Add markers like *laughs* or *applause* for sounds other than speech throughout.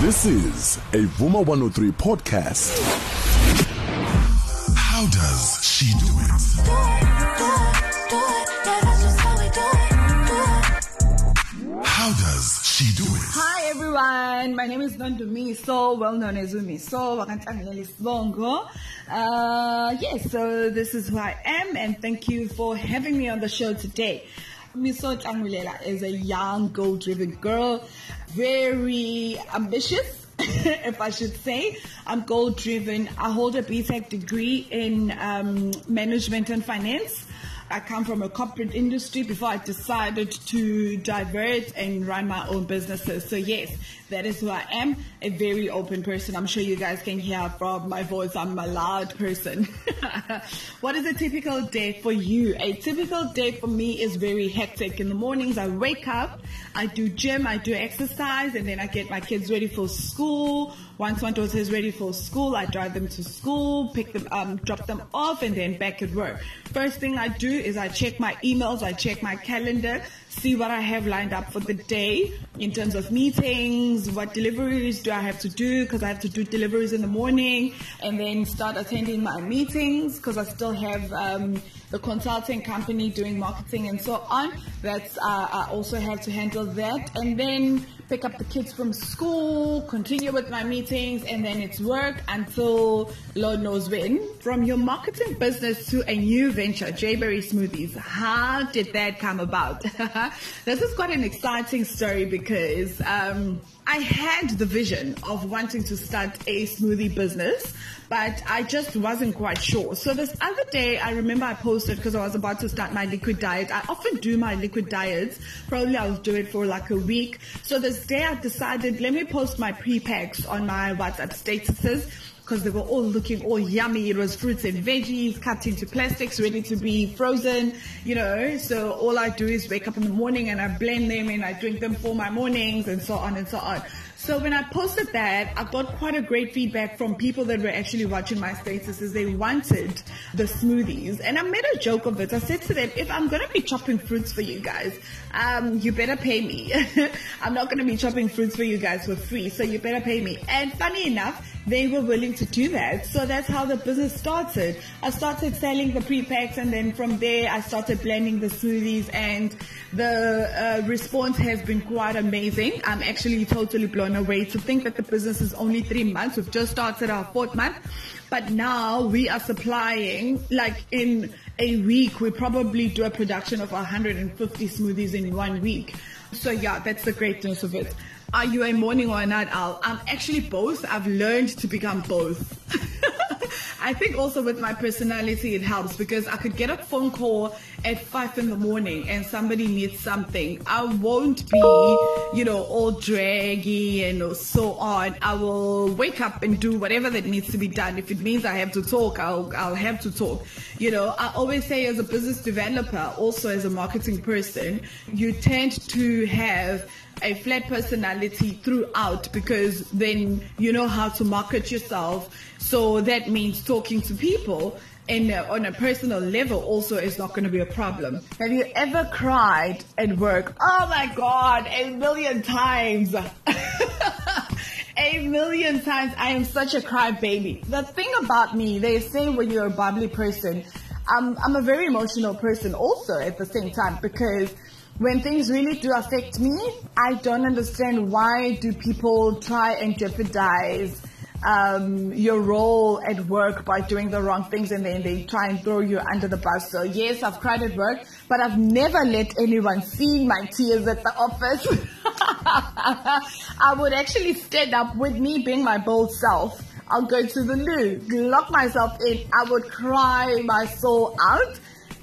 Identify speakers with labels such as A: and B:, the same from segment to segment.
A: This is a Vuma 103 podcast. How does she do it? How does she do it?
B: Hi everyone, my name is Nondumi, so well known as Umi. So. Uh, yes, so this is who I am, and thank you for having me on the show today. Miso Nhlangulela is a young, goal-driven girl, very ambitious, *laughs* if I should say. I'm goal-driven. I hold a BTech degree in um, management and finance. I come from a corporate industry before I decided to divert and run my own businesses. So yes, that is who I am, a very open person. I'm sure you guys can hear from my voice, I'm a loud person. *laughs* what is a typical day for you? A typical day for me is very hectic. In the mornings, I wake up, I do gym, I do exercise, and then I get my kids ready for school. Once my daughter is ready for school, I drive them to school, pick them, um, drop them off, and then back at work. First thing I do is I check my emails, I check my calendar, see what I have lined up for the day in terms of meetings, what deliveries do I have to do because I have to do deliveries in the morning and then start attending my meetings because I still have um, the consulting company doing marketing and so on. That's uh, I also have to handle that and then pick up the kids from school, continue with my meetings, and then it's work until Lord knows when. From your marketing business to a new venture, JayBerry Smoothies, how did that come about? *laughs* this is quite an exciting story because um, I had the vision of wanting to start a smoothie business but I just wasn't quite sure. So this other day, I remember I posted because I was about to start my liquid diet. I often do my liquid diets. Probably I'll do it for like a week. So this day I decided, let me post my pre-packs on my WhatsApp statuses because they were all looking all yummy. It was fruits and veggies cut into plastics, ready to be frozen, you know. So all I do is wake up in the morning and I blend them and I drink them for my mornings and so on and so on. So when I posted that, I got quite a great feedback from people that were actually watching my status. statuses. They wanted the smoothies. And I made a joke of it. I said to them, if I'm going to be chopping fruits for you guys, um, you better pay me. *laughs* I'm not going to be chopping fruits for you guys for free. So you better pay me. And funny enough, they were willing to do that. So that's how the business started. I started selling the pre-packs and then from there I started blending the smoothies and the uh, response has been quite amazing. I'm actually totally blown away to think that the business is only three months. We've just started our fourth month, but now we are supplying like in a week, we probably do a production of 150 smoothies in one week. So yeah, that's the greatness of it. Are you a morning or a night owl? I'm actually both. I've learned to become both. *laughs* I think also with my personality, it helps because I could get a phone call at five in the morning and somebody needs something. I won't be, you know, all draggy and so on. I will wake up and do whatever that needs to be done. If it means I have to talk, I'll, I'll have to talk. You know, I always say as a business developer, also as a marketing person, you tend to have a flat personality throughout because then you know how to market yourself. So that means talking to people and uh, on a personal level also is not going to be a problem. Have you ever cried at work? Oh my God, a million times. *laughs* a million times. I am such a crybaby. The thing about me, they say when you're a bubbly person, I'm a very emotional person also at the same time because when things really do affect me, I don't understand why do people try and jeopardize um, your role at work by doing the wrong things and then they try and throw you under the bus. So yes, I've cried at work, but I've never let anyone see my tears at the office. *laughs* I would actually stand up with me being my bold self. I'll go to the loo, lock myself in. I would cry my soul out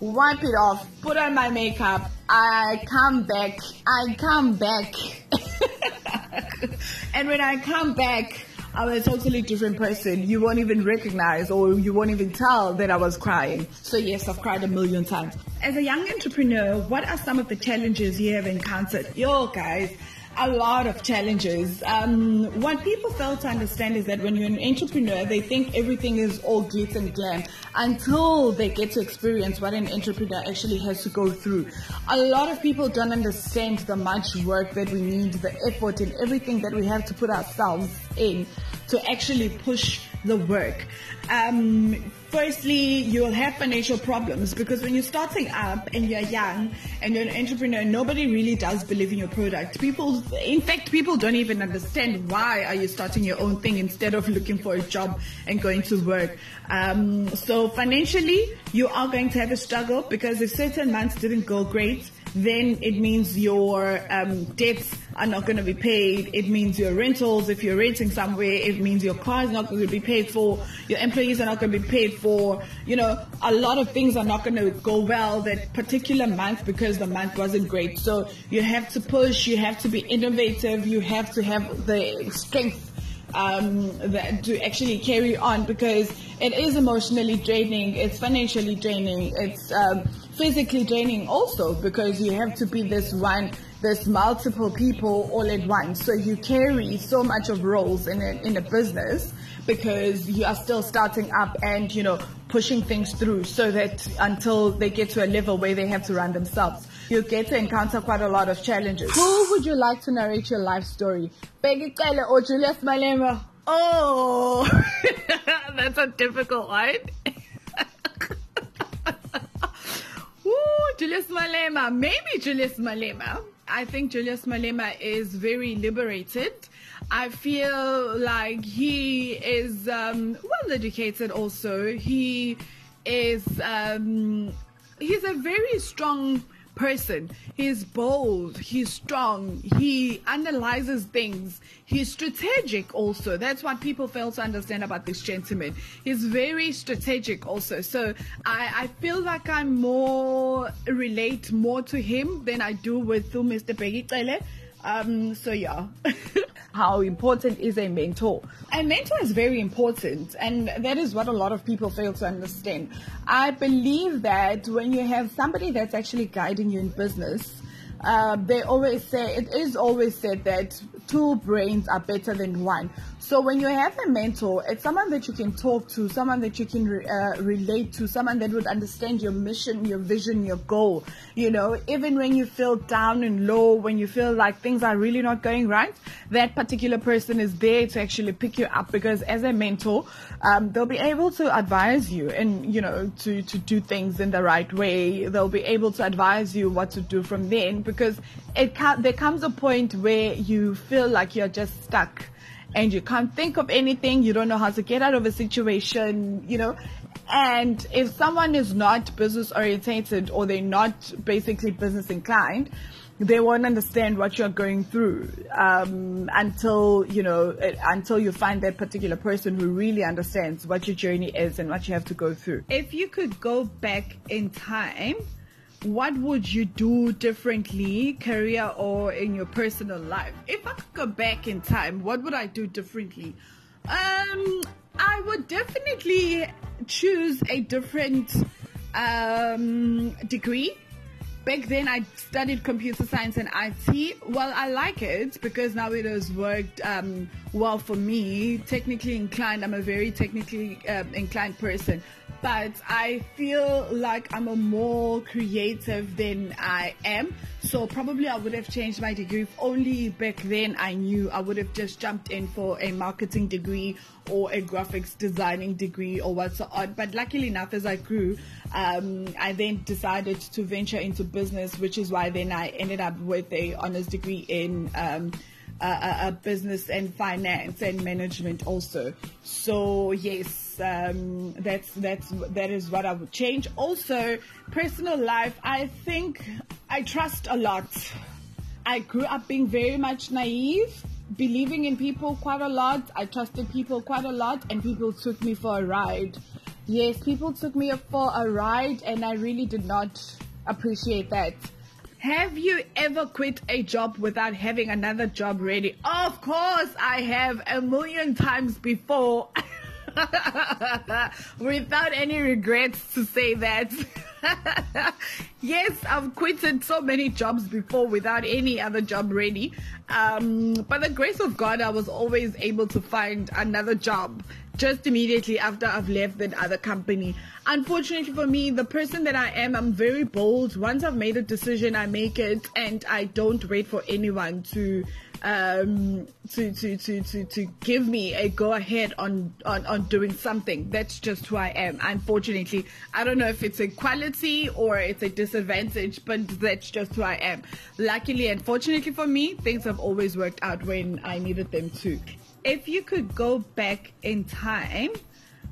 B: wipe it off, put on my makeup, I come back, I come back. *laughs* and when I come back, I'm a totally different person. You won't even recognize or you won't even tell that I was crying. So yes, I've cried a million times. As a young entrepreneur, what are some of the challenges you have encountered? Yo guys, a lot of challenges. Um, what people fail to understand is that when you're an entrepreneur, they think everything is all glitz and glam until they get to experience what an entrepreneur actually has to go through. A lot of people don't understand the much work that we need, the effort, and everything that we have to put ourselves in to actually push the work. Um, firstly, you'll have financial problems because when you're starting up and you're young and you're an entrepreneur, nobody really does believe in your product. People, in fact, people don't even understand why are you starting your own thing instead of looking for a job and going to work. Um, so financially, you are going to have a struggle because if certain months didn't go great, then it means your um, debts are not going to be paid. It means your rentals, if you're renting somewhere, it means your car is not going to be paid for. Your employees are not going to be paid for. You know, a lot of things are not going to go well that particular month because the month wasn't great. So you have to push, you have to be innovative, you have to have the strength um, that, to actually carry on because it is emotionally draining, it's financially draining, it's um, physically draining also because you have to be this one, this multiple people all at once. So you carry so much of roles in a, in a business because you are still starting up and, you know, pushing things through so that until they get to a level where they have to run themselves. You get to encounter quite a lot of challenges. Who would you like to narrate your life story? Bheki Cele or Julius Malema? Oh, *laughs* that's a difficult one. *laughs* Julius Malema. Maybe Julius Malema. I think Julius Malema is very liberated. I feel like he is um, well educated also. He is, um, he's a very strong person. He's bold, he's strong, he analyzes things, he's strategic also. That's what people fail to understand about this gentleman. He's very strategic also. So I, I feel like I'm more relate more to him than I do with Mr. Bheki Um, so yeah. *laughs* how important is a mentor? A mentor is very important, and that is what a lot of people fail to understand. I believe that when you have somebody that's actually guiding you in business, uh, they always say it is always said that two brains are better than one. So when you have a mentor, it's someone that you can talk to, someone that you can uh, relate to, someone that would understand your mission, your vision, your goal. You know, even when you feel down and low, when you feel like things are really not going right, that particular person is there to actually pick you up because as a mentor, um, they'll be able to advise you and, you know, to, to do things in the right way. They'll be able to advise you what to do from then because it can, there comes a point where you feel like you're just stuck and you can't think of anything, you don't know how to get out of a situation, you know. And if someone is not business orientated or they're not basically business inclined, they won't understand what you're going through um, until you know until you find that particular person who really understands what your journey is and what you have to go through. If you could go back in time what would you do differently, career or in your personal life? If I could go back in time, what would I do differently? Um, I would definitely choose a different um, degree. Back then, I studied computer science and IT. Well, I like it because now it has worked um, well for me. Technically inclined, I'm a very technically uh, inclined person but I feel like I'm a more creative than I am. So probably I would have changed my degree if only back then I knew I would have just jumped in for a marketing degree or a graphics designing degree or what's so on. But luckily enough, as I grew, um, I then decided to venture into business, which is why then I ended up with a honors degree in um, uh, business and finance and management also. So yes, um, that's that's that is what I would change. Also, personal life. I think I trust a lot. I grew up being very much naive, believing in people quite a lot. I trusted people quite a lot, and people took me for a ride. Yes, people took me for a ride, and I really did not appreciate that. Have you ever quit a job without having another job ready? Of course, I have a million times before. *laughs* *laughs* Without any regrets to say that. *laughs* yes, I've quitted so many jobs before without any other job ready. Um, by the grace of God, I was always able to find another job just immediately after I've left that other company. Unfortunately for me, the person that I am, I'm very bold. Once I've made a decision, I make it and I don't wait for anyone to um, to, to, to, to, to give me a go ahead on, on, on doing something. That's just who I am. Unfortunately, I don't know if it's a quality or it's a disadvantage, but that's just who I am. Luckily and fortunately for me, things have always worked out when I needed them to. If you could go back in time,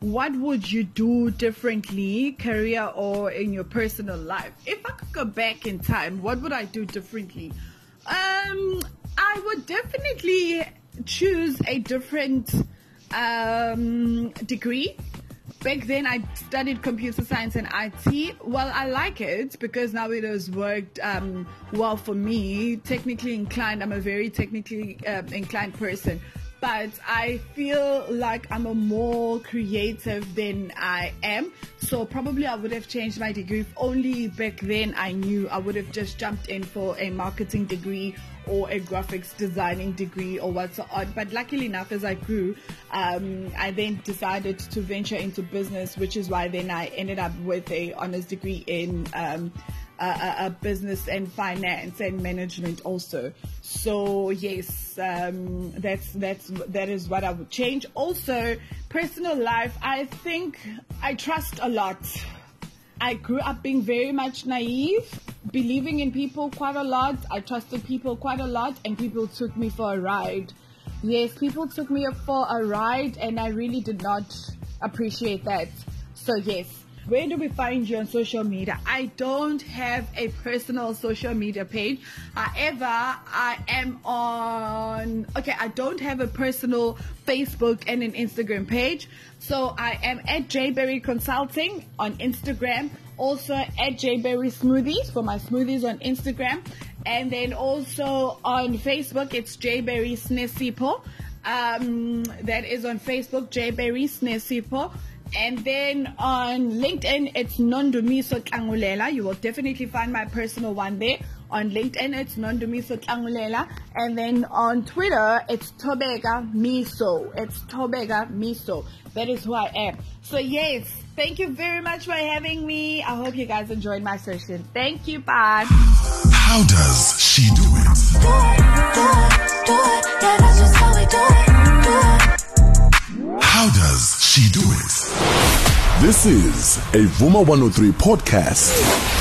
B: what would you do differently, career or in your personal life? If I could go back in time, what would I do differently? Um, I would definitely choose a different um, degree. Back then, I studied computer science and IT. Well, I like it because now it has worked um, well for me. Technically inclined, I'm a very technically uh, inclined person but I feel like I'm a more creative than I am. So probably I would have changed my degree if only back then I knew I would have just jumped in for a marketing degree or a graphics designing degree or whatsoever. But luckily enough, as I grew, um, I then decided to venture into business, which is why then I ended up with a honors degree in um, uh, business and finance and management also. So yes, um, that's that's that is what I would change. Also, personal life. I think I trust a lot. I grew up being very much naive, believing in people quite a lot. I trusted people quite a lot, and people took me for a ride. Yes, people took me for a ride, and I really did not appreciate that. So yes, where do we find you on social media? I don't have a personal social media page. However, I am on, okay, I don't have a personal Facebook and an Instagram page. So I am at JayBerry Consulting on Instagram. Also at JayBerry Smoothies for my smoothies on Instagram. And then also on Facebook, it's JayBerry Snesipo. Um, that is on Facebook, JayBerry Snesipo. And then on LinkedIn, it's Nondumiso Nhlangulela. You will definitely find my personal one there. On LinkedIn, it's Nondumiso Nhlangulela. And then on Twitter, it's Tobega Miso. It's Tobega Miso. That is who I am. So yes, thank you very much for having me. I hope you guys enjoyed my session. Thank you. Bye.
A: How does she do it?
C: Do it, do it, do it. Yeah, that's just how we do it. Do it.
A: How does she do it? This is a Vuma 103 podcast.